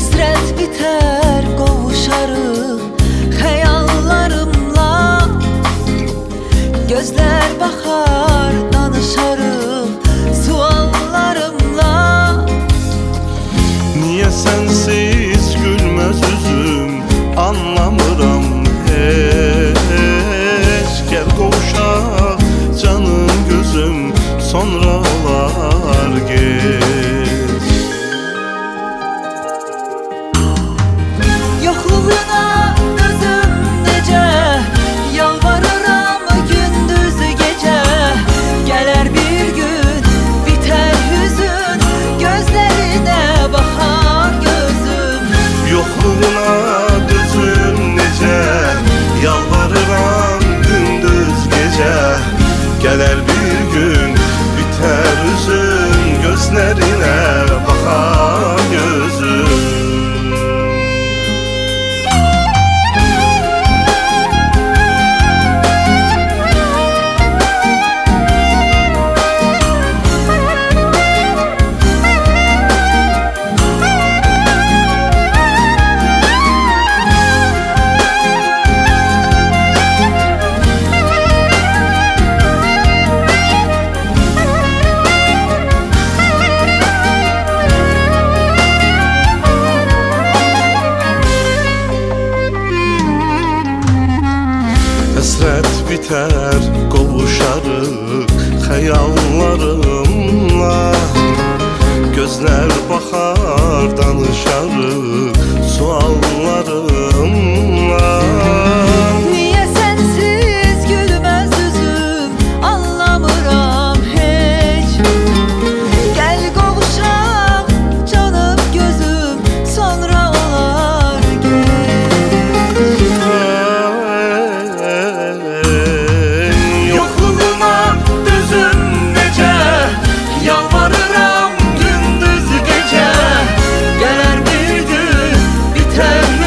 Həsrət bitər qovuşarıq Xəyallarım Gələr bir gün bitər üzüm gözlərinə baxar ötər qovuşarıq xəyallarımla Gözlər baxar danışarıq return